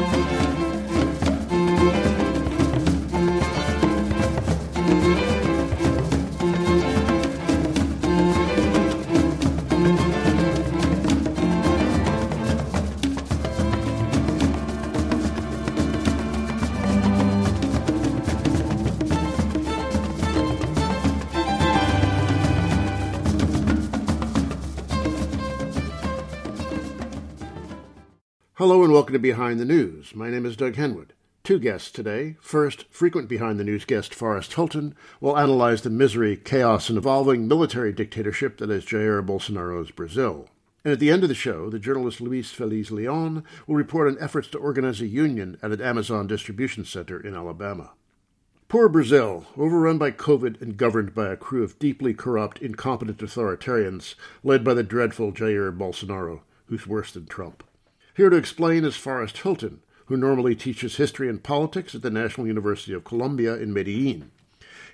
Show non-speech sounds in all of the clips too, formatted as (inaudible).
Música Hello and welcome to Behind the News. My name is Doug Henwood. Two guests today. First, frequent Behind the News guest Forrest Hilton will analyze the misery, chaos, and evolving military dictatorship that is Jair Bolsonaro's Brazil. And at the end of the show, the journalist Luis Feliz Leon will report on efforts to organize a union at an Amazon distribution center in Alabama. Poor Brazil, overrun by COVID and governed by a crew of deeply corrupt, incompetent authoritarians led by the dreadful Jair Bolsonaro, who's worse than Trump. Here to explain is Forrest Hilton, who normally teaches history and politics at the National University of Colombia in Medellin.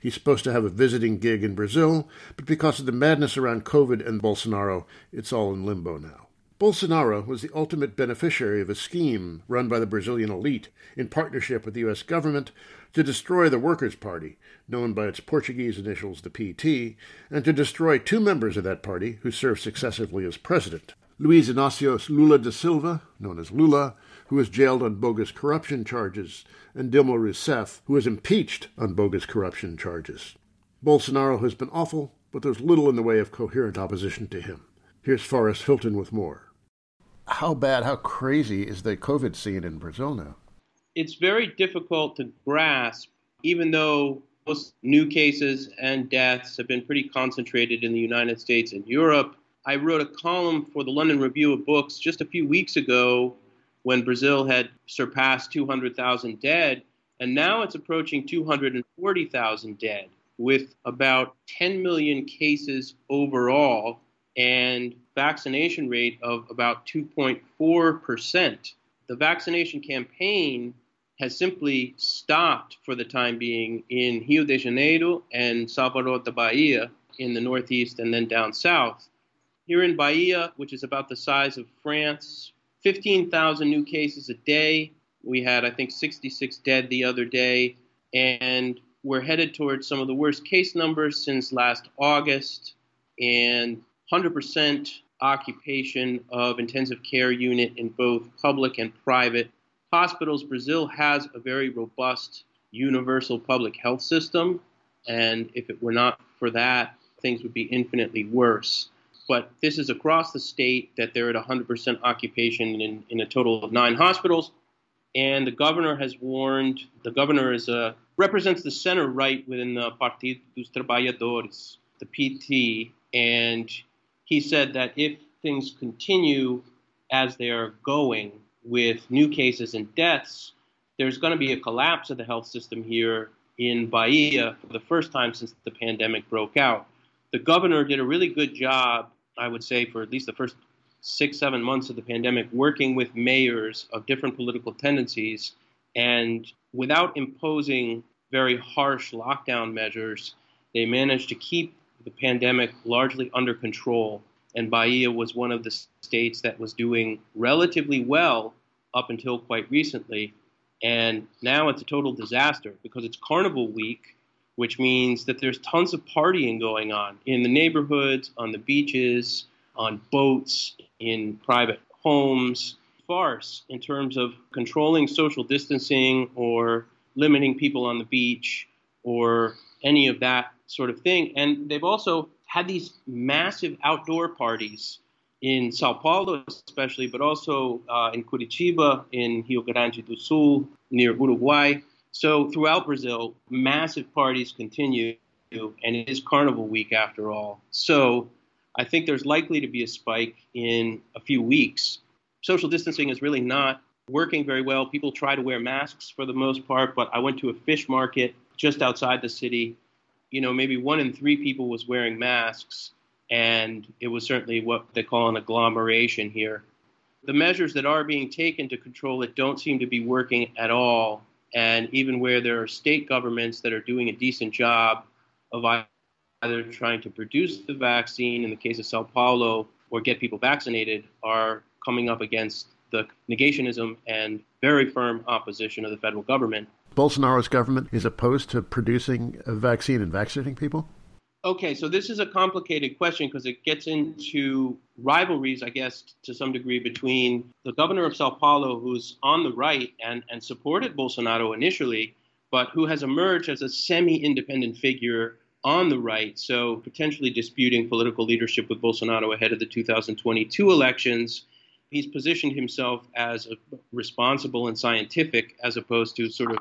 He's supposed to have a visiting gig in Brazil, but because of the madness around COVID and Bolsonaro, it's all in limbo now. Bolsonaro was the ultimate beneficiary of a scheme run by the Brazilian elite in partnership with the U.S. government to destroy the Workers' Party, known by its Portuguese initials the PT, and to destroy two members of that party who served successively as president. Luiz Inácio Lula da Silva, known as Lula, who was jailed on bogus corruption charges, and Dilma Rousseff, who was impeached on bogus corruption charges. Bolsonaro has been awful, but there's little in the way of coherent opposition to him. Here's Forrest Hilton with more. How bad, how crazy is the COVID scene in Brazil now? It's very difficult to grasp, even though most new cases and deaths have been pretty concentrated in the United States and Europe I wrote a column for the London Review of Books just a few weeks ago when Brazil had surpassed 200,000 dead, and now it's approaching 240,000 dead, with about 10 million cases overall and vaccination rate of about 2.4%. The vaccination campaign has simply stopped for the time being in Rio de Janeiro and Salvador da Bahia in the northeast and then down south. Here in Bahia, which is about the size of France, 15,000 new cases a day. We had, I think, 66 dead the other day. And we're headed towards some of the worst case numbers since last August. And 100% occupation of intensive care unit in both public and private hospitals. Brazil has a very robust universal public health system. And if it were not for that, things would be infinitely worse but this is across the state that they're at 100% occupation in, in a total of nine hospitals. And the governor has warned, the governor is a, represents the center right within the Partido dos Trabalhadores, the PT, and he said that if things continue as they are going with new cases and deaths, there's going to be a collapse of the health system here in Bahia for the first time since the pandemic broke out. The governor did a really good job I would say, for at least the first six, seven months of the pandemic, working with mayors of different political tendencies. And without imposing very harsh lockdown measures, they managed to keep the pandemic largely under control. And Bahia was one of the states that was doing relatively well up until quite recently. And now it's a total disaster because it's Carnival Week which means that there's tons of partying going on in the neighborhoods, on the beaches, on boats, in private homes. Farce in terms of controlling social distancing or limiting people on the beach or any of that sort of thing. And they've also had these massive outdoor parties in Sao Paulo, especially, but also uh, in Curitiba, in Rio Grande do Sul, near Uruguay. So throughout Brazil, massive parties continue, and it is Carnival Week after all. So I think there's likely to be a spike in a few weeks. Social distancing is really not working very well. People try to wear masks for the most part, but I went to a fish market just outside the city. You know, maybe one in three people was wearing masks, and it was certainly what they call an agglomeration here. The measures that are being taken to control it don't seem to be working at all. And even where there are state governments that are doing a decent job of either trying to produce the vaccine, in the case of Sao Paulo, or get people vaccinated, are coming up against the negationism and very firm opposition of the federal government. Bolsonaro's government is opposed to producing a vaccine and vaccinating people? Okay, so this is a complicated question because it gets into rivalries, I guess, to some degree, between the governor of Sao Paulo, who's on the right and, and supported Bolsonaro initially, but who has emerged as a semi independent figure on the right, so potentially disputing political leadership with Bolsonaro ahead of the 2022 elections. He's positioned himself as responsible and scientific as opposed to sort of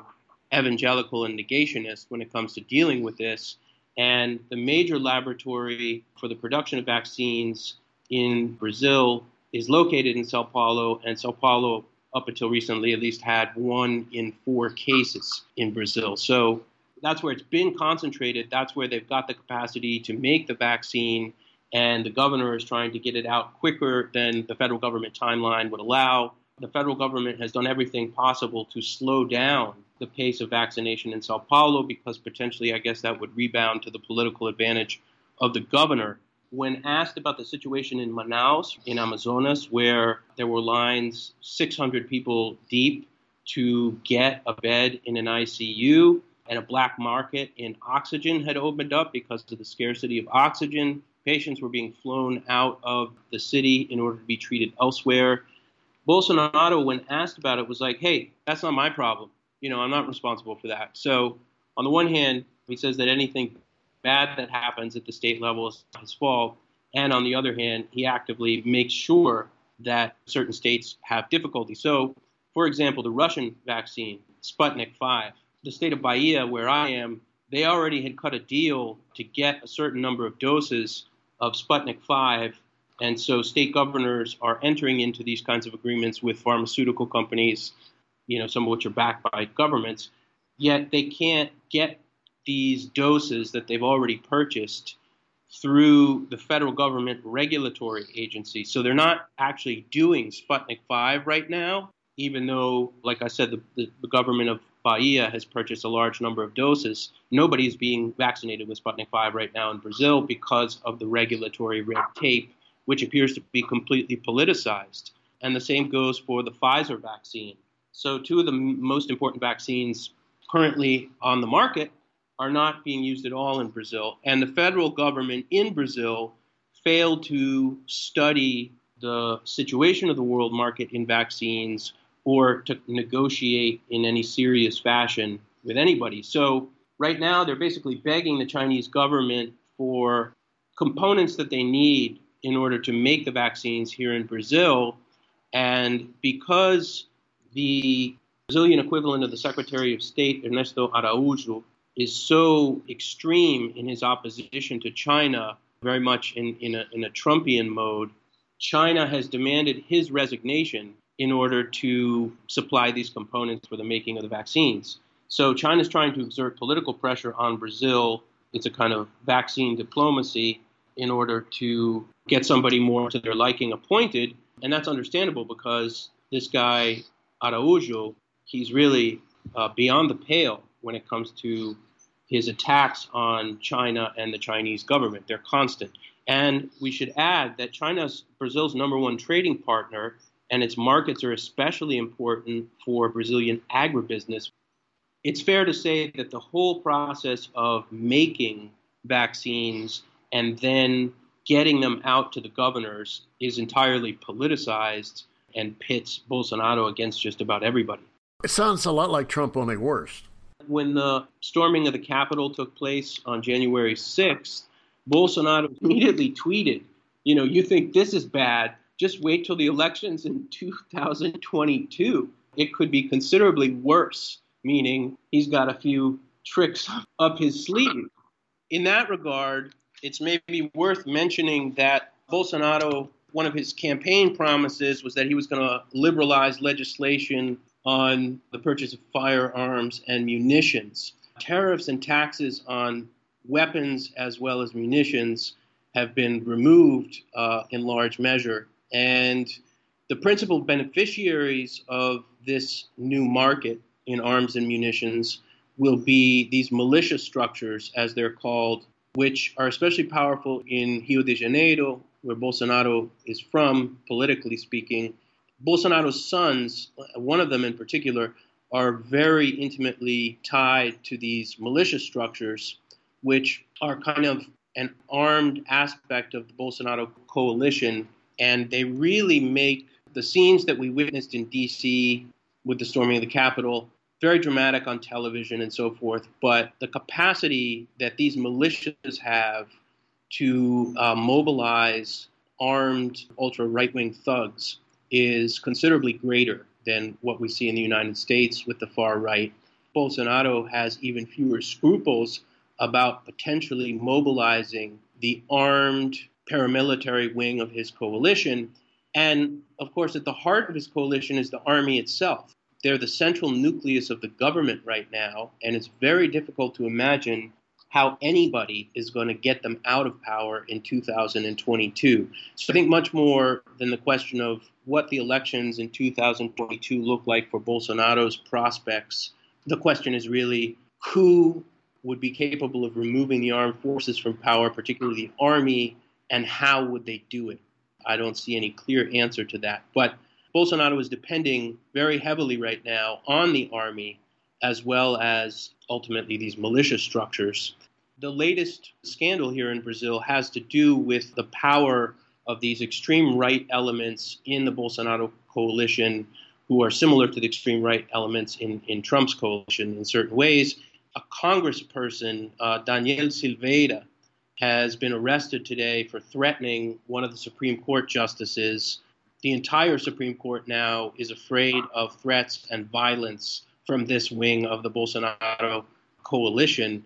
evangelical and negationist when it comes to dealing with this. And the major laboratory for the production of vaccines in Brazil is located in Sao Paulo, and Sao Paulo, up until recently, at least had one in four cases in Brazil. So that's where it's been concentrated. That's where they've got the capacity to make the vaccine, and the governor is trying to get it out quicker than the federal government timeline would allow. The federal government has done everything possible to slow down the pace of vaccination in Sao Paulo because potentially, I guess, that would rebound to the political advantage of the governor. When asked about the situation in Manaus, in Amazonas, where there were lines 600 people deep to get a bed in an ICU, and a black market in oxygen had opened up because of the scarcity of oxygen. Patients were being flown out of the city in order to be treated elsewhere. Bolsonaro, when asked about it, was like, hey, that's not my problem you know, I'm not responsible for that. So, on the one hand, he says that anything bad that happens at the state level is his fault. And on the other hand, he actively makes sure that certain states have difficulty. So, for example, the Russian vaccine, Sputnik 5, the state of Bahia, where I am, they already had cut a deal to get a certain number of doses of Sputnik 5. And so state governors are entering into these kinds of agreements with pharmaceutical companies you know, some of which are backed by governments, yet they can't get these doses that they've already purchased through the federal government regulatory agency. So they're not actually doing Sputnik 5 right now, even though, like I said, the, the, the government of Bahia has purchased a large number of doses. Nobody's being vaccinated with Sputnik 5 right now in Brazil because of the regulatory red tape, which appears to be completely politicized. And the same goes for the Pfizer vaccine. So, two of the most important vaccines currently on the market are not being used at all in Brazil. And the federal government in Brazil failed to study the situation of the world market in vaccines or to negotiate in any serious fashion with anybody. So, right now, they're basically begging the Chinese government for components that they need in order to make the vaccines here in Brazil. And because the Brazilian equivalent of the Secretary of State, Ernesto Araújo, is so extreme in his opposition to China, very much in, in, a, in a Trumpian mode. China has demanded his resignation in order to supply these components for the making of the vaccines. So China is trying to exert political pressure on Brazil. It's a kind of vaccine diplomacy in order to get somebody more to their liking appointed. And that's understandable because this guy Araujo, he's really uh, beyond the pale when it comes to his attacks on China and the Chinese government. They're constant. And we should add that China's Brazil's number one trading partner, and its markets are especially important for Brazilian agribusiness. It's fair to say that the whole process of making vaccines and then getting them out to the governors is entirely politicized and pits Bolsonaro against just about everybody. It sounds a lot like Trump, only worse. When the storming of the Capitol took place on January 6th, Bolsonaro immediately tweeted, You know, you think this is bad, just wait till the elections in 2022. It could be considerably worse, meaning he's got a few tricks (laughs) up his sleeve. In that regard, it's maybe worth mentioning that Bolsonaro one of his campaign promises was that he was going to liberalize legislation on the purchase of firearms and munitions. Tariffs and taxes on weapons as well as munitions have been removed uh, in large measure. And the principal beneficiaries of this new market in arms and munitions will be these militia structures, as they're called, which are especially powerful in Rio de Janeiro, where Bolsonaro is from, politically speaking, Bolsonaro's sons, one of them in particular, are very intimately tied to these militia structures, which are kind of an armed aspect of the Bolsonaro coalition. And they really make the scenes that we witnessed in D.C. with the storming of the Capitol very dramatic on television and so forth. But the capacity that these militias have to uh, mobilize armed ultra right wing thugs is considerably greater than what we see in the United States with the far right. Bolsonaro has even fewer scruples about potentially mobilizing the armed paramilitary wing of his coalition. And of course, at the heart of his coalition is the army itself. They're the central nucleus of the government right now, and it's very difficult to imagine how anybody is going to get them out of power in 2022. So I think much more than the question of what the elections in 2022 look like for Bolsonaro's prospects, the question is really who would be capable of removing the armed forces from power, particularly the army, and how would they do it? I don't see any clear answer to that. But Bolsonaro is depending very heavily right now on the army as well as ultimately these militia structures. The latest scandal here in Brazil has to do with the power of these extreme right elements in the Bolsonaro coalition, who are similar to the extreme right elements in, in Trump's coalition in certain ways. A congressperson, uh, Daniel Silveira, has been arrested today for threatening one of the Supreme Court justices. The entire Supreme Court now is afraid of threats and violence from this wing of the Bolsonaro coalition.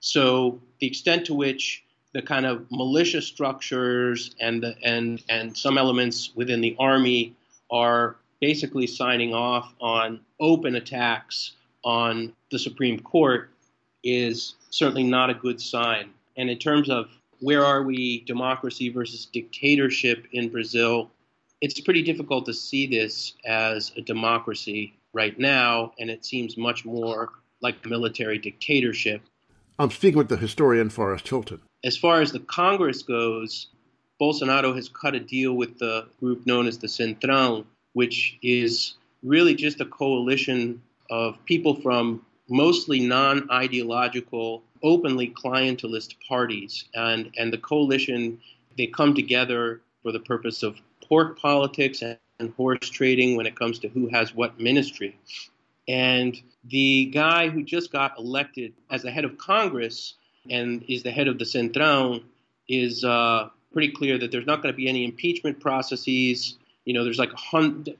So the extent to which the kind of militia structures and the, and and some elements within the army are basically signing off on open attacks on the Supreme Court is certainly not a good sign. And in terms of where are we, democracy versus dictatorship in Brazil, it's pretty difficult to see this as a democracy right now, and it seems much more like military dictatorship. I'm speaking with the historian Forrest Hilton. As far as the Congress goes, Bolsonaro has cut a deal with the group known as the Centrão, which is really just a coalition of people from mostly non ideological, openly clientelist parties. And, and the coalition, they come together for the purpose of pork politics and and horse trading when it comes to who has what ministry. And the guy who just got elected as the head of Congress and is the head of the Centrão is uh, pretty clear that there's not going to be any impeachment processes. You know, there's like a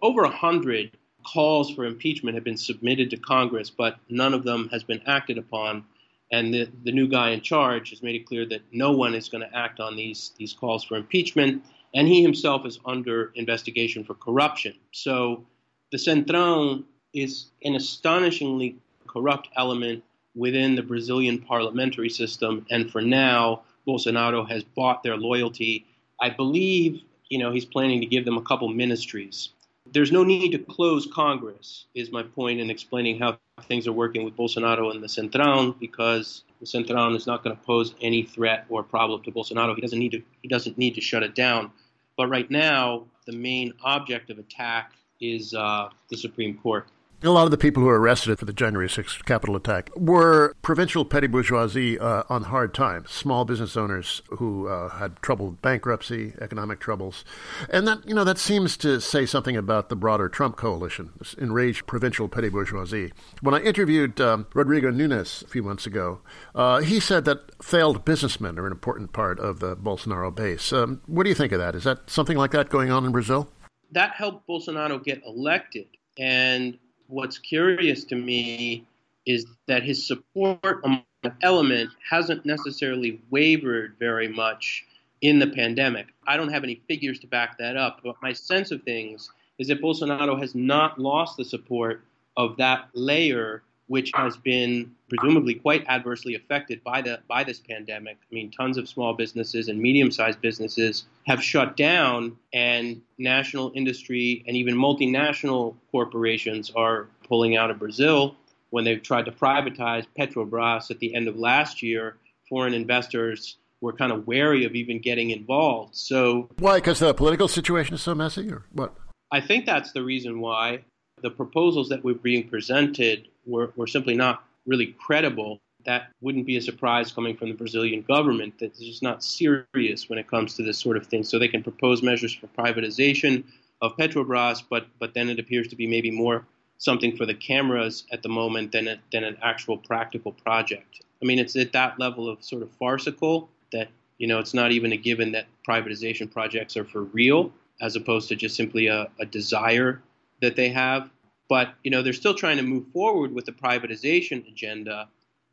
over a hundred calls for impeachment have been submitted to Congress, but none of them has been acted upon. And the, the new guy in charge has made it clear that no one is going to act on these, these calls for impeachment and he himself is under investigation for corruption. So the Centrão is an astonishingly corrupt element within the Brazilian parliamentary system, and for now, Bolsonaro has bought their loyalty. I believe, you know, he's planning to give them a couple ministries. There's no need to close Congress, is my point in explaining how things are working with Bolsonaro and the Centrão, because the Centrão is not going to pose any threat or problem to Bolsonaro. He doesn't need to. He doesn't need to shut it down. But right now, the main object of attack is uh, the Supreme Court. A lot of the people who were arrested for the January 6th Capitol attack were provincial petty bourgeoisie uh, on hard times, small business owners who uh, had trouble with bankruptcy, economic troubles. And that, you know, that seems to say something about the broader Trump coalition, this enraged provincial petty bourgeoisie. When I interviewed um, Rodrigo Nunes a few months ago, uh, he said that failed businessmen are an important part of the Bolsonaro base. Um, what do you think of that? Is that something like that going on in Brazil? That helped Bolsonaro get elected. And what's curious to me is that his support among element hasn't necessarily wavered very much in the pandemic. I don't have any figures to back that up, but my sense of things is that Bolsonaro has not lost the support of that layer which has been presumably quite adversely affected by the by this pandemic. I mean, tons of small businesses and medium-sized businesses have shut down, and national industry and even multinational corporations are pulling out of Brazil. When they've tried to privatize Petrobras at the end of last year, foreign investors were kind of wary of even getting involved. So why? Because the political situation is so messy, or what? I think that's the reason why the proposals that were being presented were, were simply not really credible. That wouldn't be a surprise coming from the Brazilian government that is just not serious when it comes to this sort of thing. So they can propose measures for privatization of Petrobras, but but then it appears to be maybe more something for the cameras at the moment than a, than an actual practical project. I mean, it's at that level of sort of farcical that you know it's not even a given that privatization projects are for real, as opposed to just simply a, a desire that they have. But you know, they're still trying to move forward with the privatization agenda.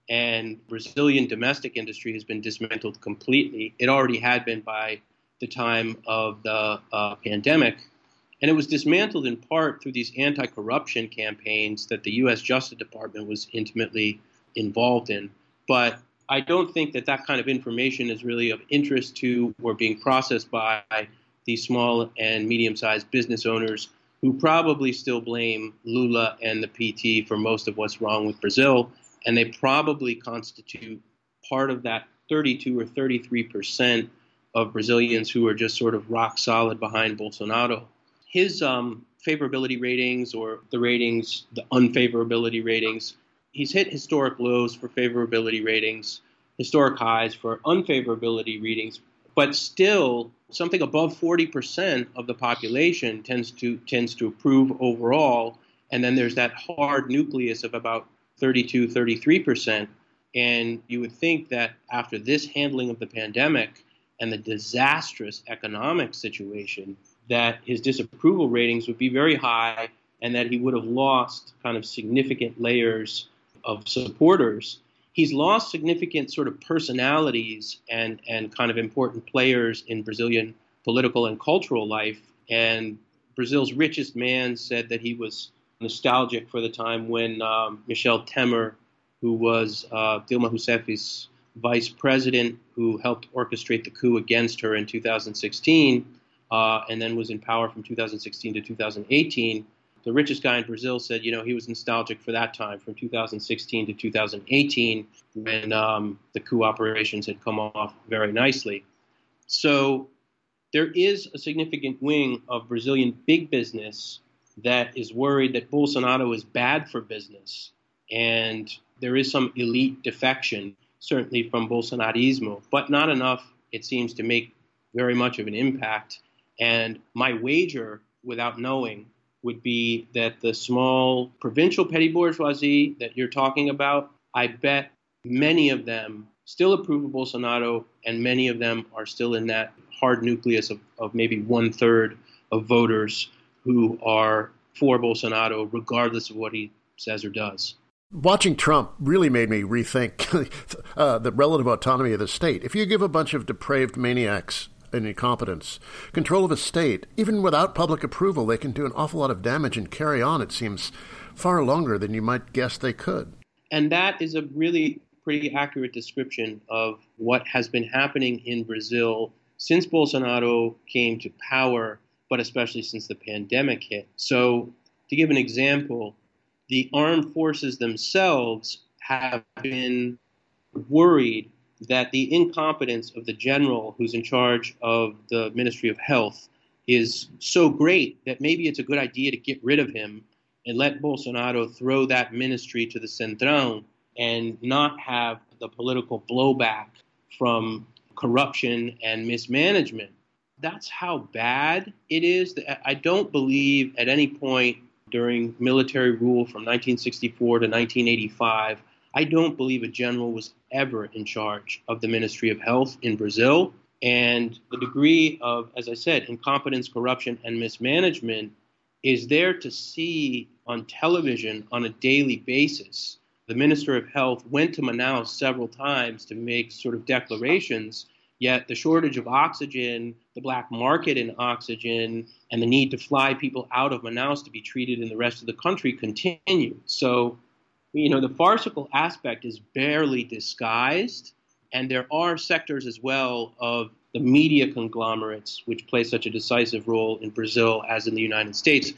And Brazilian domestic industry has been dismantled completely. It already had been by the time of the uh, pandemic and it was dismantled in part through these anti corruption campaigns that the U.S. Justice Department was intimately involved in. But I don't think that that kind of information is really of interest to or being processed by these small and medium sized business owners who probably still blame Lula and the PT for most of what's wrong with Brazil. And they probably constitute part of that 32 or 33 percent of Brazilians who are just sort of rock solid behind Bolsonaro his um, favorability ratings or the ratings, the unfavorability ratings, he's hit historic lows for favorability ratings, historic highs for unfavorability readings, but still something above 40% of the population tends to tends to approve overall and then there's that hard nucleus of about 32 33% and you would think that after this handling of the pandemic and the disastrous economic situation that his disapproval ratings would be very high and that he would have lost kind of significant layers of supporters. He's lost significant sort of personalities and, and kind of important players in Brazilian political and cultural life. And Brazil's richest man said that he was nostalgic for the time when um, Michel Temer, who was uh, Dilma Rousseff's vice president, who helped orchestrate the coup against her in 2016, uh, and then was in power from 2016 to 2018. The richest guy in Brazil said, you know, he was nostalgic for that time from 2016 to 2018 when um, the coup operations had come off very nicely. So there is a significant wing of Brazilian big business that is worried that Bolsonaro is bad for business. And there is some elite defection, certainly from Bolsonarismo, but not enough, it seems, to make very much of an impact and my wager, without knowing, would be that the small provincial petty bourgeoisie that you're talking about, I bet many of them still approve of Bolsonaro, and many of them are still in that hard nucleus of, of maybe one third of voters who are for Bolsonaro, regardless of what he says or does. Watching Trump really made me rethink (laughs) uh, the relative autonomy of the state. If you give a bunch of depraved maniacs and incompetents. Control of a state, even without public approval, they can do an awful lot of damage and carry on, it seems, far longer than you might guess they could. And that is a really pretty accurate description of what has been happening in Brazil since Bolsonaro came to power, but especially since the pandemic hit. So, to give an example, the armed forces themselves have been worried that the incompetence of the general who's in charge of the Ministry of Health is so great that maybe it's a good idea to get rid of him and let Bolsonaro throw that ministry to the Centrão and not have the political blowback from corruption and mismanagement. That's how bad it is. I don't believe at any point during military rule from 1964 to 1985 I don't believe a general was ever in charge of the Ministry of Health in Brazil. And the degree of, as I said, incompetence, corruption, and mismanagement is there to see on television on a daily basis. The Minister of Health went to Manaus several times to make sort of declarations, yet the shortage of oxygen, the black market in oxygen, and the need to fly people out of Manaus to be treated in the rest of the country continued. So you know, the farcical aspect is barely disguised, and there are sectors as well of the media conglomerates which play such a decisive role in Brazil as in the United States.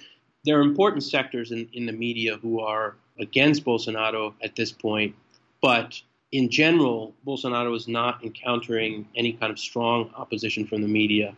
There are important sectors in, in the media who are against Bolsonaro at this point, but in general, Bolsonaro is not encountering any kind of strong opposition from the media.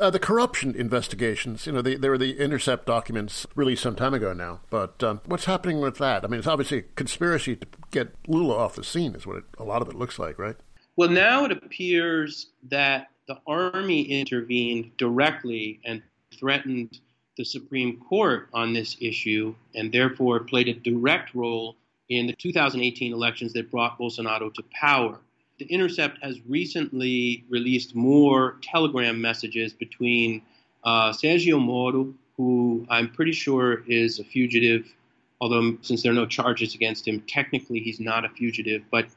Uh, the corruption investigations, you know, they, there were the intercept documents released some time ago now, but um, what's happening with that? I mean, it's obviously a conspiracy to get Lula off the scene, is what it, a lot of it looks like, right? Well, now it appears that the army intervened directly and threatened the Supreme Court on this issue, and therefore played a direct role in the 2018 elections that brought Bolsonaro to power. The Intercept has recently released more telegram messages between uh, Sergio Moro, who I'm pretty sure is a fugitive, although since there are no charges against him, technically he's not a fugitive. But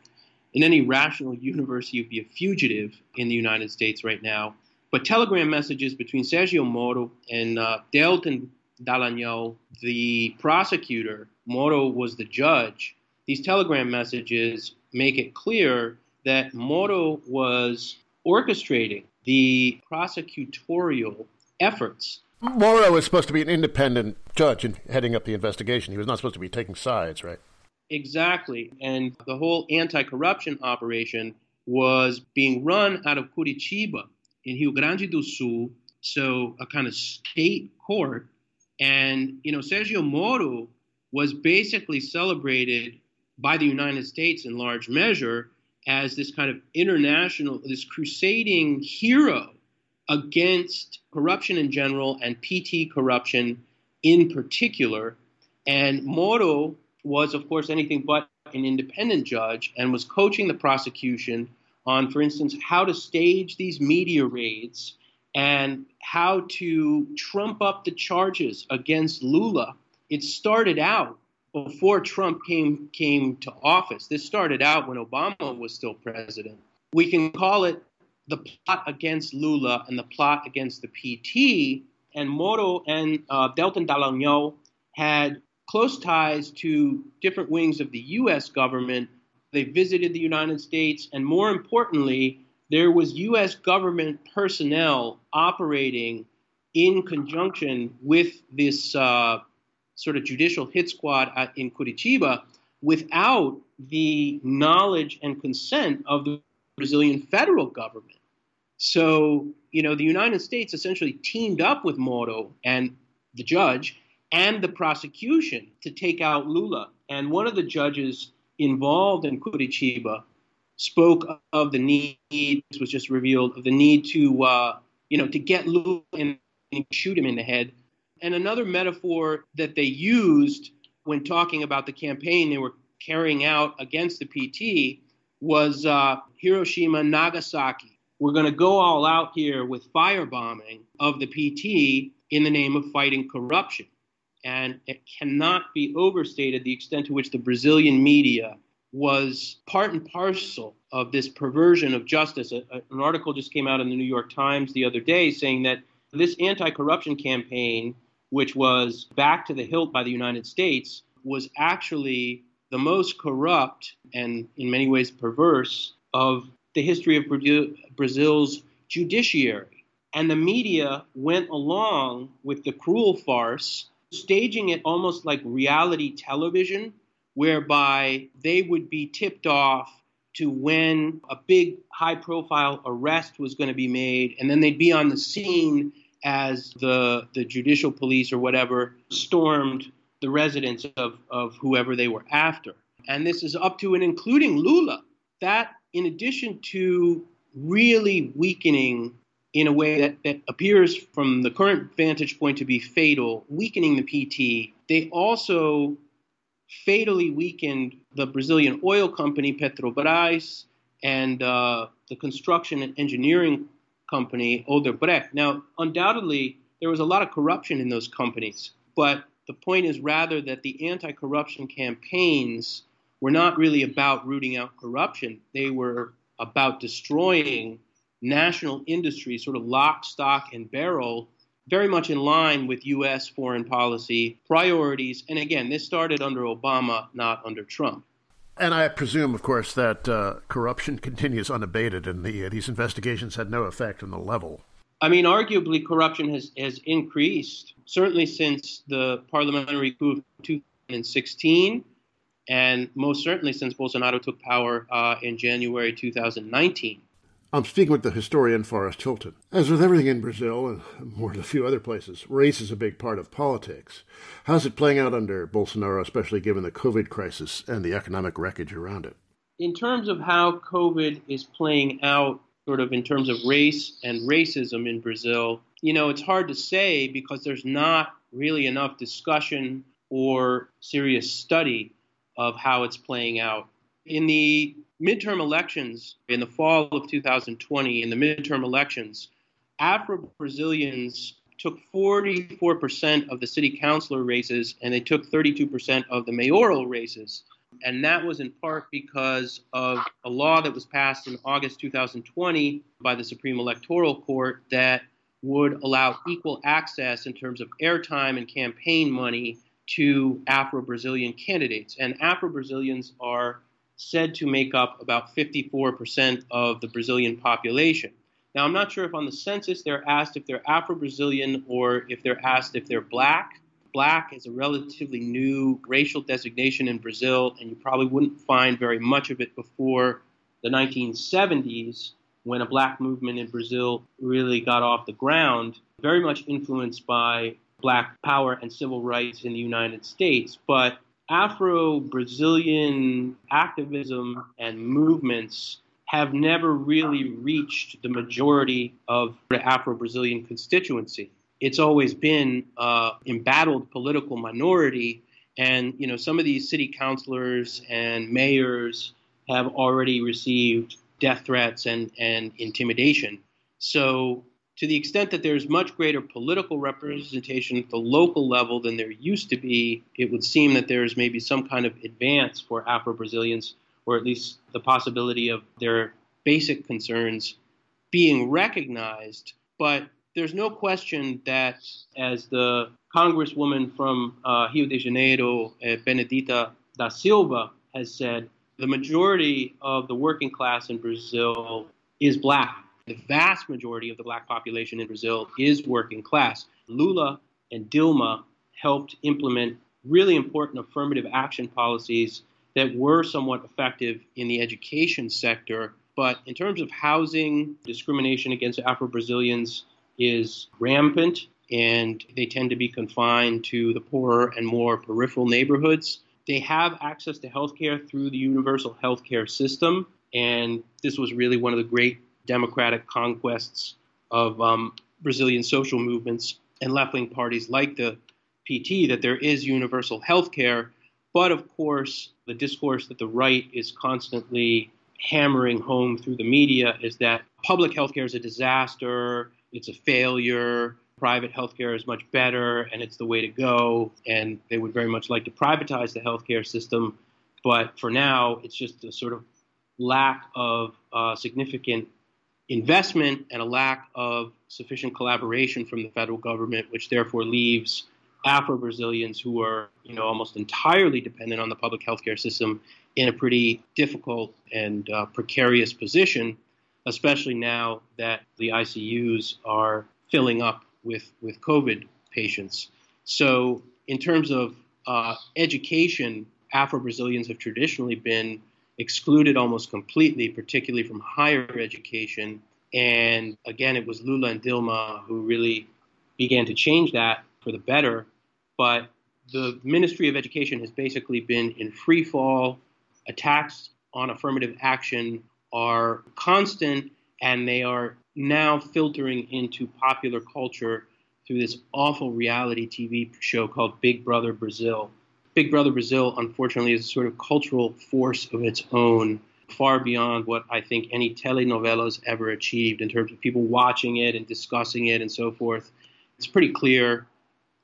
in any rational universe, he'd be a fugitive in the United States right now. But telegram messages between Sergio Moro and uh, Deltan Dallagnol, the prosecutor, Moro was the judge. These telegram messages make it clear that Moro was orchestrating the prosecutorial efforts. Moro was supposed to be an independent judge in heading up the investigation. He was not supposed to be taking sides, right? Exactly. And the whole anti corruption operation was being run out of Curitiba in Rio Grande do Sul, so a kind of state court. And, you know, Sergio Moro was basically celebrated by the United States in large measure as this kind of international, this crusading hero against corruption in general and PT corruption in particular. And Moro was, of course, anything but an independent judge and was coaching the prosecution on, for instance, how to stage these media raids and how to trump up the charges against Lula. It started out before Trump came came to office. This started out when Obama was still president. We can call it the plot against Lula and the plot against the PT. And Moro and uh, Deltan Dallagnol had close ties to different wings of the U.S. government. They visited the United States, and more importantly, there was U.S. government personnel operating in conjunction with this uh, sort of judicial hit squad at, in Curitiba without the knowledge and consent of the Brazilian federal government. So, you know, the United States essentially teamed up with Moro and the judge and the prosecution to take out Lula. And one of the judges involved in Curitiba spoke of the need, this was just revealed, of the need to, uh, you know, to get Lula and shoot him in the head and another metaphor that they used when talking about the campaign they were carrying out against the PT was uh, Hiroshima, Nagasaki. We're going to go all out here with firebombing of the PT in the name of fighting corruption. And it cannot be overstated the extent to which the Brazilian media was part and parcel of this perversion of justice. A, a, an article just came out in the New York Times the other day saying that this anti corruption campaign which was back to the hilt by the United States, was actually the most corrupt and in many ways perverse of the history of Brazil's judiciary. And the media went along with the cruel farce, staging it almost like reality television, whereby they would be tipped off to when a big high profile arrest was going to be made, and then they'd be on the scene as the the judicial police or whatever stormed the residence of, of whoever they were after. And this is up to and including Lula. That, in addition to really weakening in a way that, that appears from the current vantage point to be fatal, weakening the PT, they also fatally weakened the Brazilian oil company Petrobras and uh, the construction and engineering company, Odebrecht. Now, undoubtedly, there was a lot of corruption in those companies, but the point is rather that the anti corruption campaigns were not really about rooting out corruption. They were about destroying national industry, sort of lock, stock, and barrel, very much in line with U.S. foreign policy priorities. And again, this started under Obama, not under Trump. And I presume, of course, that uh, corruption (laughs) continues unabated, and the, uh, these investigations had no effect on the level. I mean, arguably, corruption has, has increased, certainly since the parliamentary coup of 2016, and most certainly since Bolsonaro took power uh, in January 2019. I'm speaking with the historian Forrest Hilton. As with everything in Brazil and more than a few other places, race is a big part of politics. How's it playing out under Bolsonaro, especially given the COVID crisis and the economic wreckage around it? In terms of how COVID is playing out, sort of in terms of race and racism in Brazil, you know, it's hard to say because there's not really enough discussion or serious study of how it's playing out. In the midterm elections in the fall of 2020, in the midterm elections, Afro Brazilians took 44% of the city councilor races and they took 32% of the mayoral races. And that was in part because of a law that was passed in August 2020 by the Supreme Electoral Court that would allow equal access in terms of airtime and campaign money to Afro Brazilian candidates. And Afro Brazilians are said to make up about 54% of the Brazilian population. Now, I'm not sure if on the census they're asked if they're Afro Brazilian or if they're asked if they're black. Black is a relatively new racial designation in Brazil, and you probably wouldn't find very much of it before the 1970s when a black movement in Brazil really got off the ground, very much influenced by black power and civil rights in the United States. But Afro Brazilian activism and movements have never really reached the majority of the Afro Brazilian constituency. It's always been an embattled political minority, and you know some of these city councilors and mayors have already received death threats and, and intimidation. So to the extent that there's much greater political representation at the local level than there used to be, it would seem that there's maybe some kind of advance for Afro Brazilians, or at least the possibility of their basic concerns being recognized. But there's no question that, as the Congresswoman from uh, Rio de Janeiro, uh, Benedita da Silva, has said, the majority of the working class in Brazil is black. The vast majority of the black population in Brazil is working class. Lula and Dilma helped implement really important affirmative action policies that were somewhat effective in the education sector. But in terms of housing, discrimination against Afro Brazilians is rampant, and they tend to be confined to the poorer and more peripheral neighborhoods. They have access to health care through the universal health care system, and this was really one of the great democratic conquests of um, Brazilian social movements and left wing parties like the PT that there is universal health care. But of course, the discourse that the right is constantly hammering home through the media is that public health care is a disaster, it's a failure, private health care is much better, and it's the way to go. And they would very much like to privatize the healthcare system. But for now, it's just a sort of lack of uh, significant investment and a lack of sufficient collaboration from the federal government, which therefore leaves Afro Brazilians who are, you know, almost entirely dependent on the public healthcare system in a pretty difficult and uh, precarious position, especially now that the ICUs are filling up with, with COVID patients. So, in terms of uh, education, Afro Brazilians have traditionally been excluded almost completely, particularly from higher education. And again, it was Lula and Dilma who really began to change that for the better. But the Ministry of Education has basically been in free fall. Attacks on affirmative action are constant, and they are now filtering into popular culture through this awful reality TV show called Big Brother Brazil. Big Brother Brazil, unfortunately, is a sort of cultural force of its own, far beyond what I think any telenovela has ever achieved in terms of people watching it and discussing it and so forth. It's pretty clear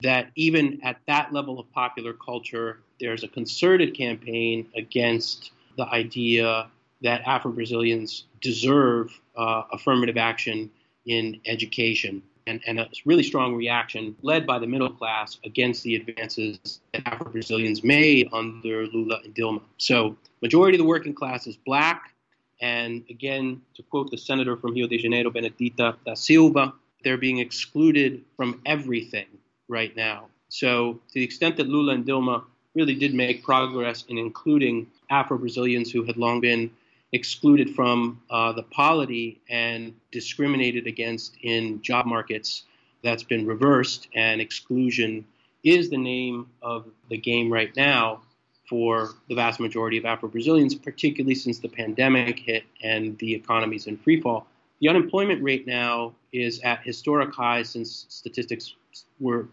that even at that level of popular culture, there's a concerted campaign against the idea that Afro Brazilians deserve uh, affirmative action in education and, and, a really strong reaction led by the middle class against the advances that Afro Brazilians made under Lula and Dilma. So, majority of the working class is black. And again, to quote the senator from Rio de Janeiro, Benedita da Silva, they're being excluded from everything right now. So, to the extent that Lula and Dilma really did make progress in including Afro Brazilians who had long been excluded from uh, the polity and discriminated against in job markets. That's been reversed, and exclusion is the name of the game right now for the vast majority of Afro Brazilians, particularly since the pandemic hit and the economy's in freefall. The unemployment rate now is at historic highs since statistics were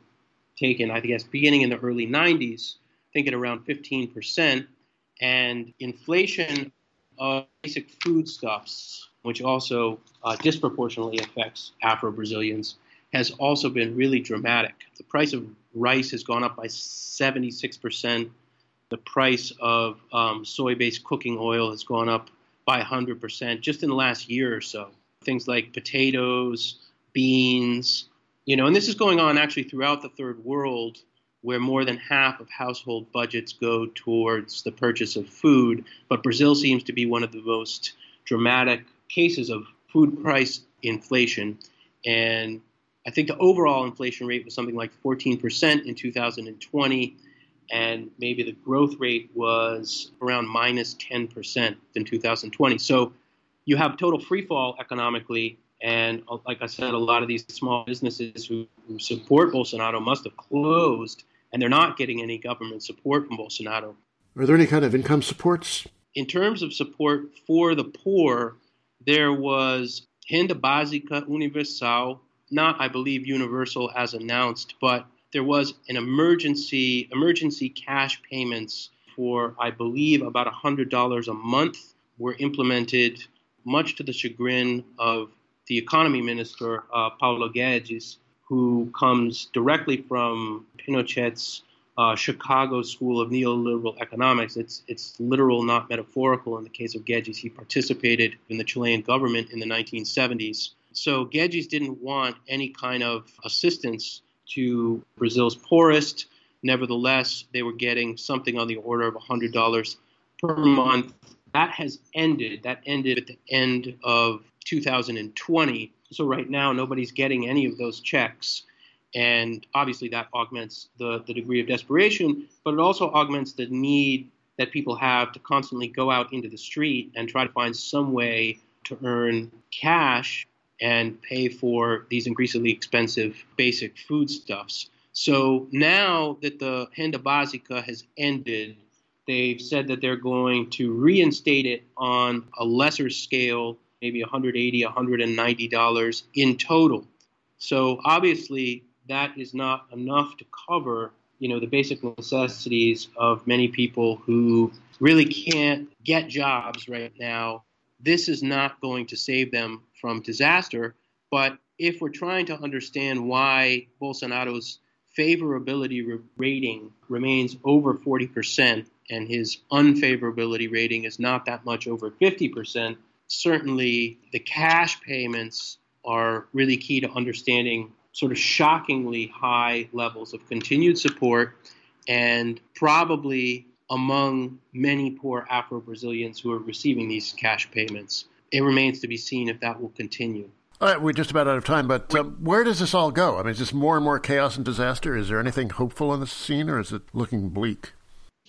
taken, I guess, beginning in the early 90s, I think at around 15%. And inflation of basic foodstuffs, which also uh, disproportionately affects Afro Brazilians, has also been really dramatic. The price of rice has gone up by 76%. The price of um, soy based cooking oil has gone up by 100% just in the last year or so. Things like potatoes, beans, you know, and this is going on actually throughout the third world where more than half of household budgets go towards the purchase of food. But Brazil seems to be one of the most dramatic cases of food price inflation. And I think the overall inflation rate was something like 14% in 2020, and maybe the growth rate was around minus 10% in 2020. So you have total freefall economically, and uh, like I said, a lot of these small businesses who, who support Bolsonaro must have closed, and they're not getting any government support from Bolsonaro. Are there any kind of income supports? In terms of support for the poor, there was Renda Básica Universal, not, I believe, universal as announced, but there was an emergency emergency cash payments for, I believe, about $100 a month were implemented, much to the chagrin of the economy minister, uh, Paulo Guedes, who comes directly from Pinochet's uh, Chicago School of Neoliberal Economics. It's, it's literal, not metaphorical. In the case of Guedes, he participated in the Chilean government in the 1970s. So Guedes didn't want any kind of assistance to Brazil's poorest. Nevertheless, they were getting something on the order of $100 per month. That has ended. That ended at the end of 2020. So right now, nobody's getting any of those checks. And obviously, that augments the, the degree of desperation, but it also augments the need that people have to constantly go out into the street and try to find some way to earn cash and pay for these increasingly expensive basic foodstuffs. So now that the Renda Básica has ended, they've said that they're going to reinstate it on a lesser scale, maybe 180, 190 dollars in total. So obviously that is not enough to cover, you know, the basic necessities of many people who really can't get jobs right now. This is not going to save them from disaster. But if we're trying to understand why Bolsonaro's favorability rating remains over 40% and his unfavorability rating is not that much over 50%, certainly the cash payments are really key to understanding sort of shockingly high levels of continued support and probably among many poor Afro Brazilians who are receiving these cash payments it remains to be seen if that will continue. All right, we're just about out of time, but um, where does this all go? I mean, is this more and more chaos and disaster? Is there anything hopeful in the scene, or is it looking bleak?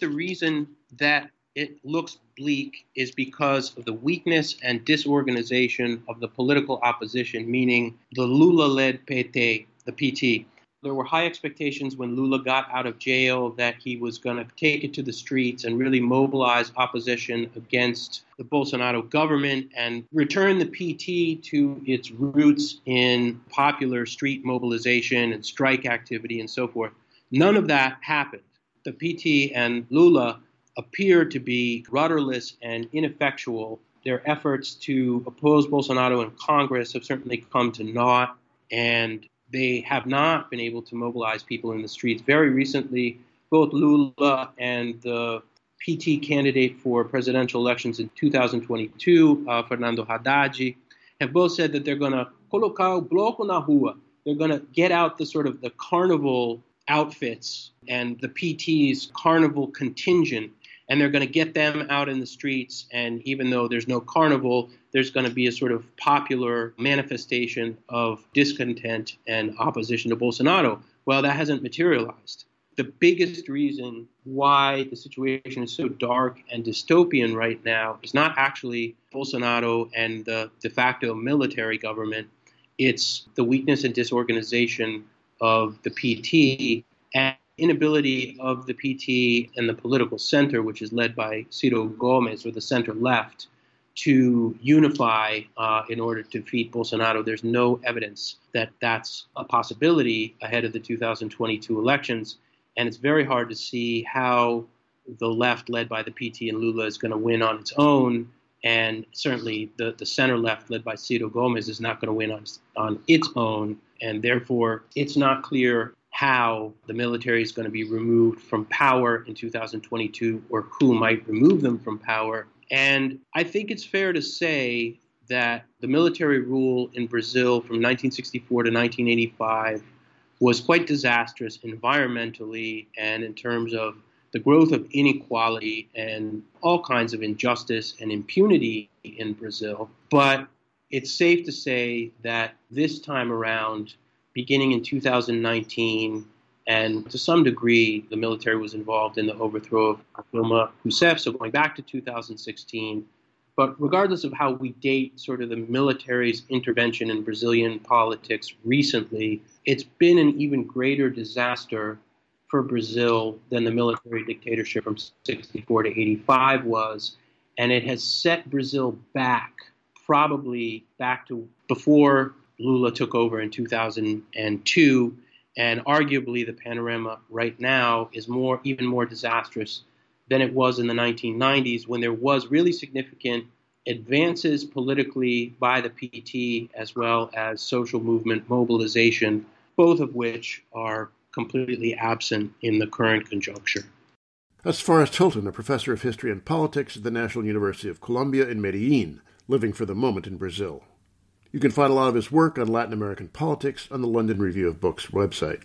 The reason that it looks bleak is because of the weakness and disorganization of the political opposition, meaning the Lula led PT, the PT. There were high expectations when Lula got out of jail that he was going to take it to the streets and really mobilize opposition against the Bolsonaro government and return the PT to its roots in popular street mobilization and strike activity and so forth. None of that happened. The PT and Lula appear to be rudderless and ineffectual. Their efforts to oppose Bolsonaro in Congress have certainly come to naught. And they have not been able to mobilize people in the streets. Very recently, both Lula and the PT candidate for presidential elections in 2022, uh, Fernando Haddad, have both said that they're going to colocar bloco na rua. They're going to get out the sort of the carnival outfits and the PT's carnival contingent and they're going to get them out in the streets. And even though there's no carnival, there's going to be a sort of popular manifestation of discontent and opposition to Bolsonaro. Well, that hasn't materialized. the biggest reason why the situation is so dark and dystopian right now is not actually Bolsonaro and the de facto military government. It's the weakness and disorganization of the PT and inability of the PT and the political center, which is led by Ciro Gomes or the center left, to unify uh, in order to defeat Bolsonaro. There's no evidence that that's a possibility ahead of the 2022 elections. And it's very hard to see how the left, led by the PT and Lula, is going to win on its own. And certainly the, the center left, led by Ciro Gomes, is not going to win on, on its own. And therefore, it's not clear how the military is going to be removed from power in 2022 or who might remove them from power. And I think it's fair to say that the military rule in Brazil from 1964 to 1985 was quite disastrous environmentally and in terms of the growth of inequality and all kinds of injustice and impunity in Brazil. But it's safe to say that this time around, beginning in 2019, and to some degree, the military was involved in the overthrow of Dilma Rousseff, so going back to 2016. But regardless of how we date sort of the military's intervention in Brazilian politics recently, it's been an even greater disaster for Brazil than the military dictatorship from 64 to 85 was. And it has set Brazil back, probably back to before Lula took over in 2002 and arguably, the panorama right now is more, even more disastrous than it was in the 1990s when there was really significant advances politically by the PT as well as social movement mobilization, both of which are completely absent in the current conjuncture. That's Forrest Hylton, a professor of history and politics at the National University of Colombia in Medellin, living for the moment in Brazil. You can find a lot of his work on Latin American politics on the London Review of Books website.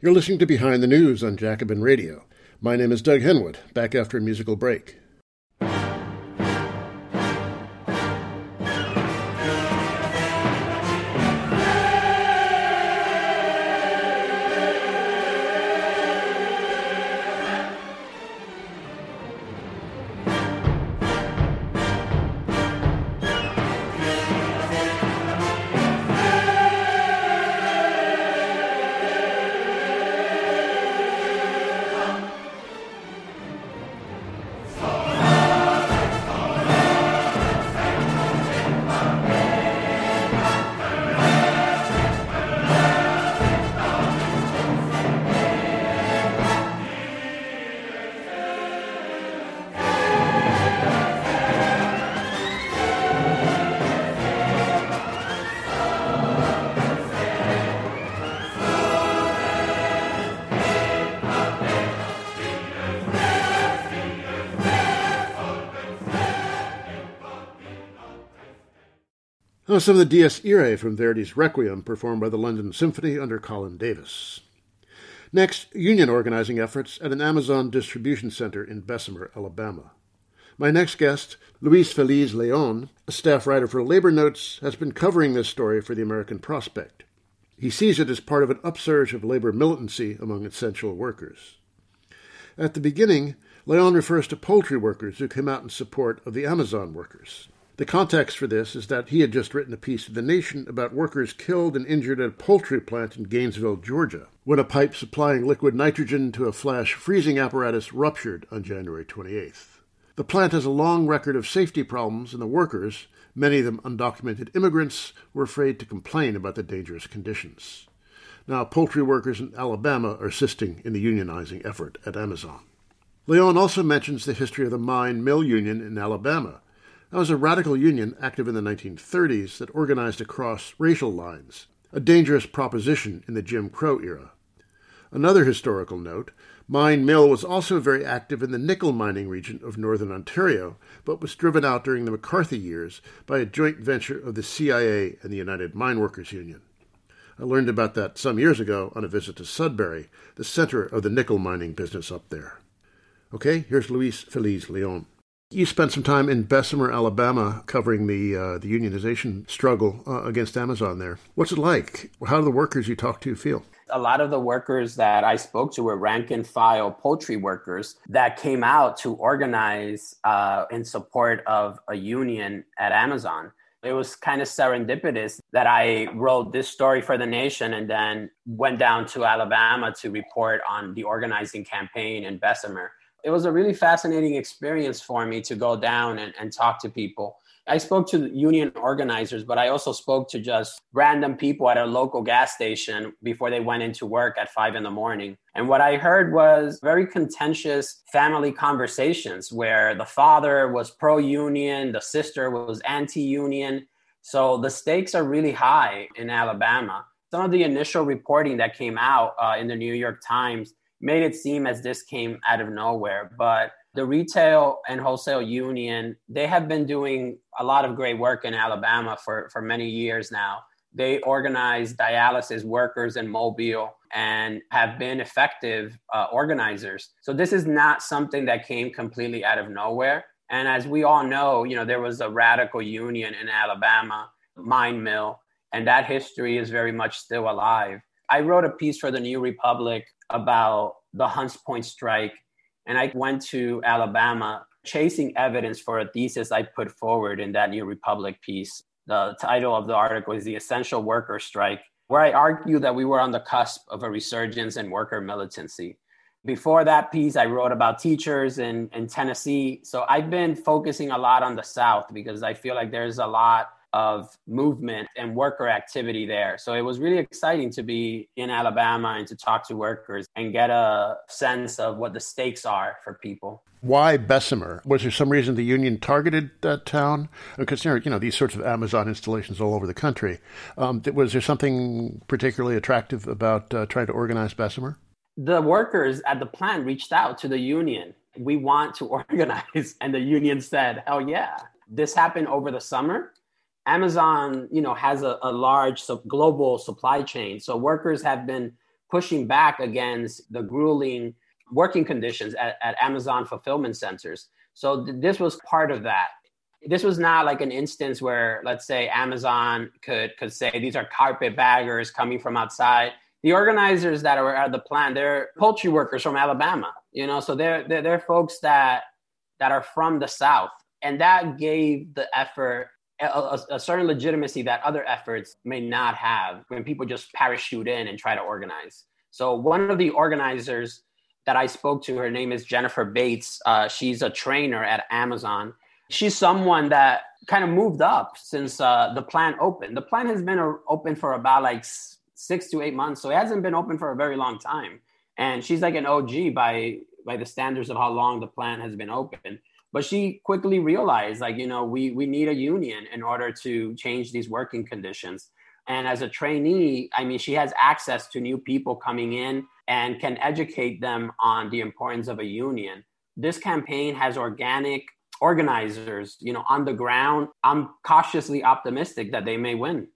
You're listening to Behind the News on Jacobin Radio. My name is Doug Henwood, back after a musical break. Some of the Dies Irae from Verdi's Requiem performed by the London Symphony under Colin Davis. Next, union organizing efforts at an Amazon distribution center in Bessemer, Alabama. My next guest, Luis Feliz Leon, a staff writer for Labor Notes, has been covering this story for the American Prospect. He sees it as part of an upsurge of labor militancy among essential workers. At the beginning, Leon refers to poultry workers who came out in support of the Amazon workers. The context for this is that he had just written a piece to The Nation about workers killed and injured at a poultry plant in Gainesville, Georgia, when a pipe supplying liquid nitrogen to a flash freezing apparatus ruptured on January 28th. The plant has a long record of safety problems, and the workers, many of them undocumented immigrants, were afraid to complain about the dangerous conditions. Now, poultry workers in Alabama are assisting in the unionizing effort at Amazon. Leon also mentions the history of the mine mill union in Alabama, that was a radical union active in the 1930s that organized across racial lines, a dangerous proposition in the Jim Crow era. Another historical note Mine Mill was also very active in the nickel mining region of northern Ontario, but was driven out during the McCarthy years by a joint venture of the CIA and the United Mine Workers Union. I learned about that some years ago on a visit to Sudbury, the center of the nickel mining business up there. Okay, here's Luis Feliz Leon. You spent some time in Bessemer, Alabama, covering the uh, the unionization struggle uh, against Amazon. There, what's it like? How do the workers you talk to feel? A lot of the workers that I spoke to were rank and file poultry workers that came out to organize uh, in support of a union at Amazon. It was kind of serendipitous that I wrote this story for the nation and then went down to Alabama to report on the organizing campaign in Bessemer. It was a really fascinating experience for me to go down and, and talk to people I spoke to union organizers, but I also spoke to just random people at a local gas station before they went into work at five in the morning. And what I heard was very contentious family conversations where the father was pro union, the sister was anti union. So the stakes are really high in Alabama. Some of the initial reporting that came out uh, in the New York Times made it seem as this came out of nowhere. But the retail and wholesale union, they have been doing a lot of great work in Alabama for, for many years now. They organize dialysis workers in Mobile and have been effective uh, organizers. So this is not something that came completely out of nowhere. And as we all know, you know, there was a radical union in Alabama, Mine Mill, and that history is very much still alive. I wrote a piece for the New Republic about the Hunts Point strike and I went to Alabama chasing evidence for a thesis I put forward in that New Republic piece. The title of the article is The Essential Worker Strike, where I argue that we were on the cusp of a resurgence in worker militancy. Before that piece, I wrote about teachers in, in Tennessee. So I've been focusing a lot on the South because I feel like there's a lot of movement and worker activity there. So it was really exciting to be in Alabama and to talk to workers and get a sense of what the stakes are for people. Why Bessemer? Was there some reason the union targeted that town? Because there are, you know these sorts of Amazon installations all over the country. Um, was there something particularly attractive about uh, trying to organize Bessemer? The workers at the plant reached out to the union. We want to (laughs) organize, and the union said, "Hell yeah!" This happened over the summer Amazon, you know, has a, a large global supply chain. So workers have been pushing back against the grueling working conditions at, at Amazon fulfillment centers. So th- this was part of that. This was not like an instance where, let's say, Amazon could could say these are carpet baggers coming from outside. The organizers that are at the plant, they're poultry workers from Alabama, you know, so they're, they're, they're folks that that are from the South. And that gave the effort a, a, certain legitimacy that other efforts may not have when people just parachute in and try to organize. So one of the organizers that I spoke to, her name is Jennifer Bates. Uh, she's a trainer at Amazon. She's someone that kind of moved up since uh, the plant opened. The plant has been open for about like six to eight months, so it hasn't been open for a very long time. And she's like an OG by by the standards of how long the plant has been open but she quickly realized like you know we we need a union in order to change these working conditions. And as a trainee i mean she has access to new people coming in and can educate them on the importance of a union. This campaign has organic organizers you know on the ground. I'm cautiously optimistic that they may win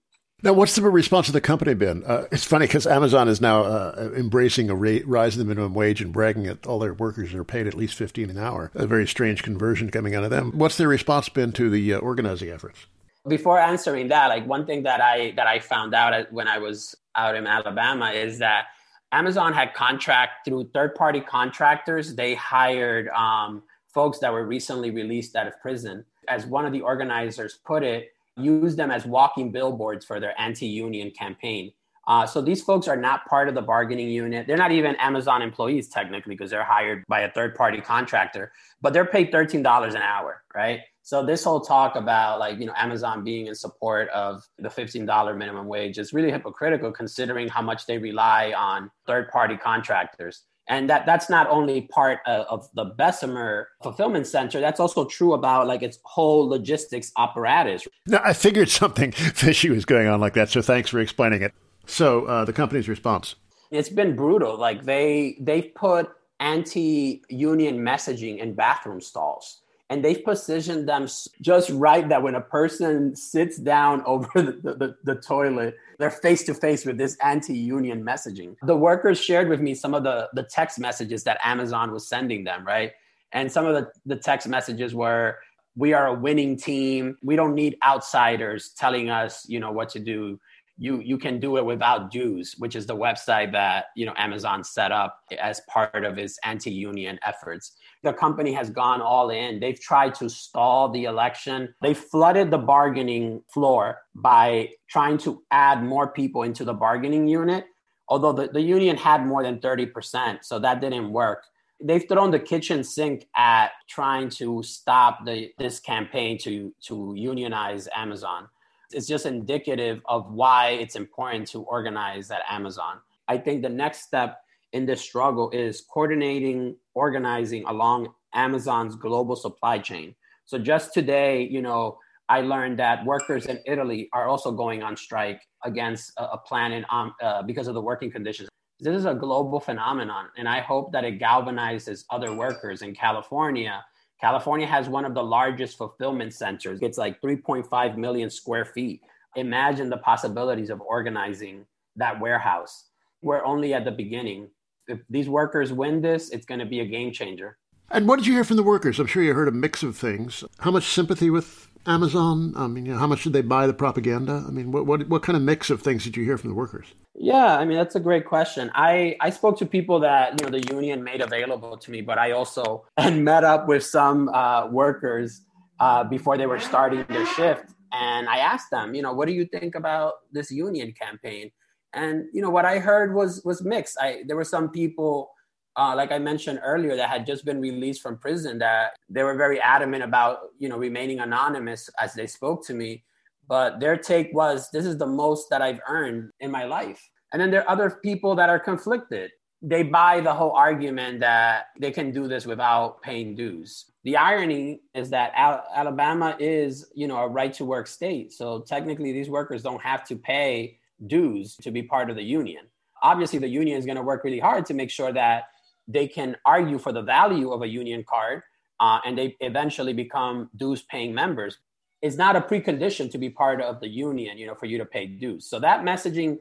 now, what's the response of the company been? Uh, it's funny because Amazon is now uh, embracing a rate, rise in the minimum wage and bragging that all their workers are paid at least 15 an hour. A very strange conversion coming out of them. What's their response been to the uh, organizing efforts? Before answering that, like one thing that I that I found out when I was out in Alabama is that Amazon had contract through third party contractors. They hired um, folks that were recently released out of prison. As one of the organizers put it, use them as walking billboards for their anti-union campaign. Uh, so these folks are not part of the bargaining unit. They're not even Amazon employees technically because they're hired by a third-party contractor, but they're paid thirteen dollars an hour, right? So this whole talk about like you know Amazon being in support of the fifteen dollar minimum wage is really hypocritical considering how much they rely on third-party contractors and that that's not only part of, of, the Bessemer fulfillment center. That's also true about like its whole logistics apparatus. Now, I figured something (laughs) fishy was going on like that, so thanks for explaining it. So, uh, the company's response? It's been brutal. Like they they put anti-union messaging in bathroom stalls and they've positioned them just right that when a person sits down (laughs) over the, the, the toilet, they're face to face with this anti union messaging. The workers shared with me some of the, the text messages that Amazon was sending them, right? And some of the, the text messages were, we are a winning team. We don't need outsiders telling us, you know, what to do. You you can do it without dues, which is the website that you know Amazon set up as part of its anti-union efforts. The company has gone all in. They've tried to stall the election. They flooded the bargaining floor by trying to add more people into the bargaining unit. Although the, the union had more than 30%, so that didn't work. They've thrown the kitchen sink at trying to stop the, this campaign to, to unionize Amazon it's just indicative of why it's important to organize at Amazon. I think the next step in this struggle is coordinating, organizing along Amazon's global supply chain. So just today, you know, I learned that workers in Italy are also going on strike against a, plan in, um, uh, because of the working conditions. This is a global phenomenon, and I hope that it galvanizes other workers in California California has one of the largest fulfillment centers. It's like 3.5 million square feet. Imagine the possibilities of organizing that warehouse. We're only at the beginning. If these workers win this, it's going to be a game changer. And what did you hear from the workers? I'm sure you heard a mix of things. How much sympathy with Amazon? I mean, you know, how much did they buy the propaganda? I mean, what, what, what kind of mix of things did you hear from the workers? Yeah, I mean that's a great question. I I spoke to people that you know the union made available to me, but I also (laughs) and met up with some uh, workers uh, before they were starting their shift, and I asked them, you know, what do you think about this union campaign? And you know what I heard was was mixed. I there were some people uh, like I mentioned earlier, that had just been released from prison, that they were very adamant about, you know, remaining anonymous as they spoke to me. But their take was, this is the most that I've earned in my life. And then there are other people that are conflicted. They buy the whole argument that they can do this without paying dues. The irony is that Al- Alabama is, you know, a right to work state. So technically, these workers don't have to pay dues to be part of the union. Obviously, the union is going to work really hard to make sure that they can argue for the value of a union card uh, and they eventually become dues paying members. Is not a precondition to be part of the union you know for you to pay dues. So that messaging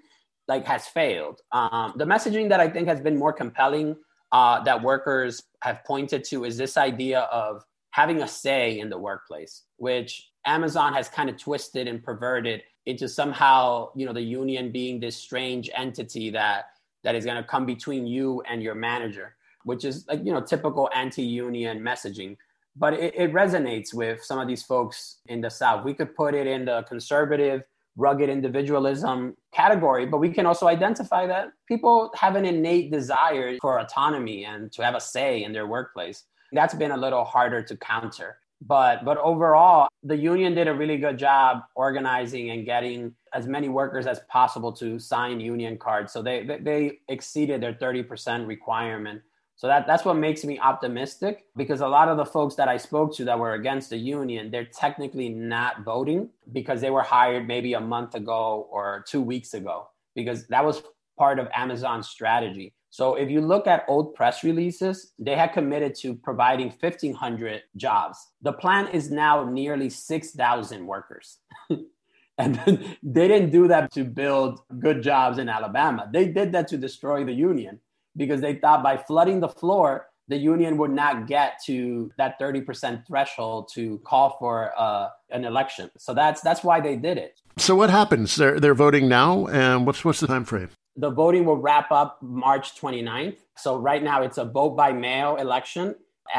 like has failed. Um, the messaging that i think has been more compelling uh, that workers have pointed to is this idea of having a say in the workplace which amazon has kind of twisted and perverted into somehow you know the union being this strange entity that that is going to come between you and your manager, which is like, you know, typical anti-union messaging. But it, it resonates with some of these folks in the South. We could put it in the conservative, rugged individualism category, but we can also identify that people have an innate desire for autonomy and to have a say in their workplace. That's been a little harder to counter but but overall the union did a really good job organizing and getting as many workers as possible to sign union cards so they they, they exceeded their 30% requirement so that that's what makes me optimistic because a lot of the folks that I spoke to that were against the union, they're technically not voting because they were hired maybe a month ago or 2 weeks ago because that was part of Amazon's strategy. So if you look at old press releases, they had committed to providing 1,500 jobs. The plan is now nearly 6,000 workers. (laughs) and they didn't do that to build good jobs in Alabama. They did that to destroy the union because they thought by flooding the floor, the union would not get to that 30% threshold to call for uh, an election. So that's that's why they did it. So what happens? They're they're voting now, and what's what's the time frame? The voting will wrap up March 29th. So right now it's a vote by mail election.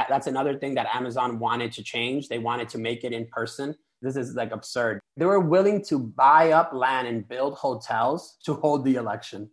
That's another thing that Amazon wanted to change. They wanted to make it in person. This is like absurd. They were willing to buy up land and build hotels to hold the election,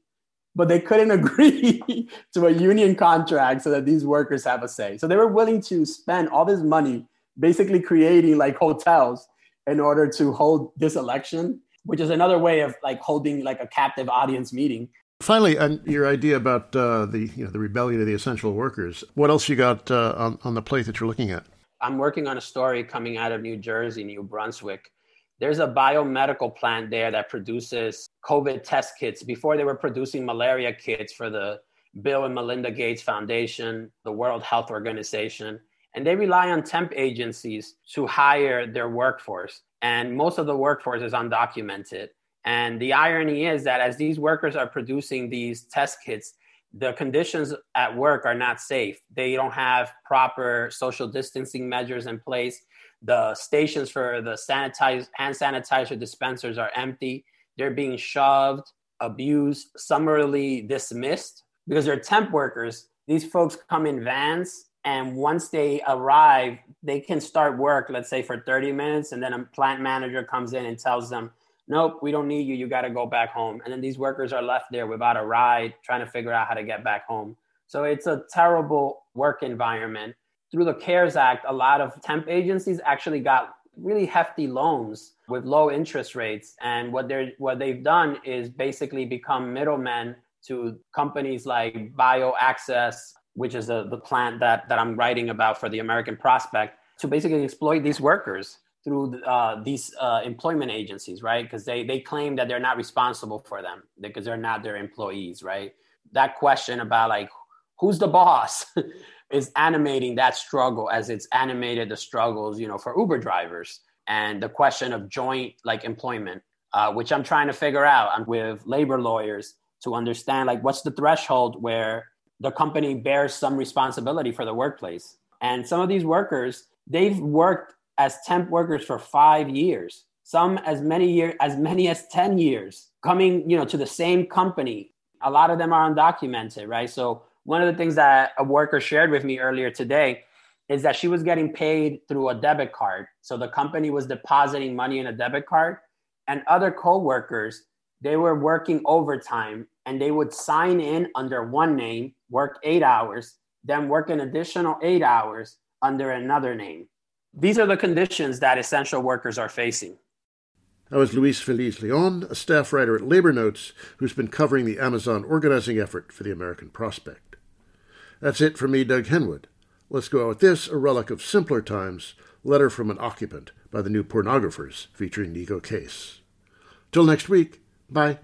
but they couldn't (laughs) agree to a union contract so that these workers have a say. So they were willing to spend all this money basically creating like hotels in order to hold this election which is another way of like holding like a captive audience meeting. Finally, on your idea about uh, the you know the rebellion of the essential workers, what else you got uh, on on the plate that you're looking at? I'm working on a story coming out of New Jersey, New Brunswick. There's a biomedical plant there that produces COVID test kits. Before they were producing malaria kits for the Bill and Melinda Gates Foundation, the World Health Organization, and they rely on temp agencies to hire their workforce and most of the workforce is undocumented. And the irony is that as these workers are producing these test kits, the conditions at work are not safe. They don't have proper social distancing measures in place. The stations for the sanitize, hand sanitizer dispensers are empty. they're being shoved, abused, summarily dismissed because they're temp workers. These folks come in vans, and once they arrive, they can start work, let's say for 30 minutes, and then a plant manager comes in and tells them, Nope, we don't need you. You got to go back home. And then these workers are left there without a ride, trying to figure out how to get back home. So it's a terrible work environment. Through the CARES Act, a lot of temp agencies actually got really hefty loans with low interest rates. And what they're what they've done is basically become middlemen to companies like BioAccess, which is a, the plant that, that I'm writing about for the American Prospect, to basically exploit these workers through uh, these uh, employment agencies, right? Because they, they claim that they're not responsible for them because they're not their employees, right? That question about like, who's the boss? (laughs) is animating that struggle as it's animated the struggles, you know, for Uber drivers and the question of joint like employment, uh, which I'm trying to figure out with labor lawyers to understand like what's the threshold where the company bears some responsibility for the workplace. And some of these workers, they've worked as temp workers for five years, some as many years as many as 10 years, coming, you know, to the same company. A lot of them are undocumented, right? So one of the things that a worker shared with me earlier today is that she was getting paid through a debit card. So the company was depositing money in a debit card, and other co-workers they were working overtime and they would sign in under one name, work eight hours, then work an additional eight hours under another name. These are the conditions that essential workers are facing. That was Luis Feliz Leon, a staff writer at Labor Notes, who's been covering the Amazon organizing effort for the American Prospect. That's it for me, Doug Henwood. Let's go out with this, a relic of simpler times, Letter from an Occupant by the New Pornographers, featuring Neko Case. Till next week, bye.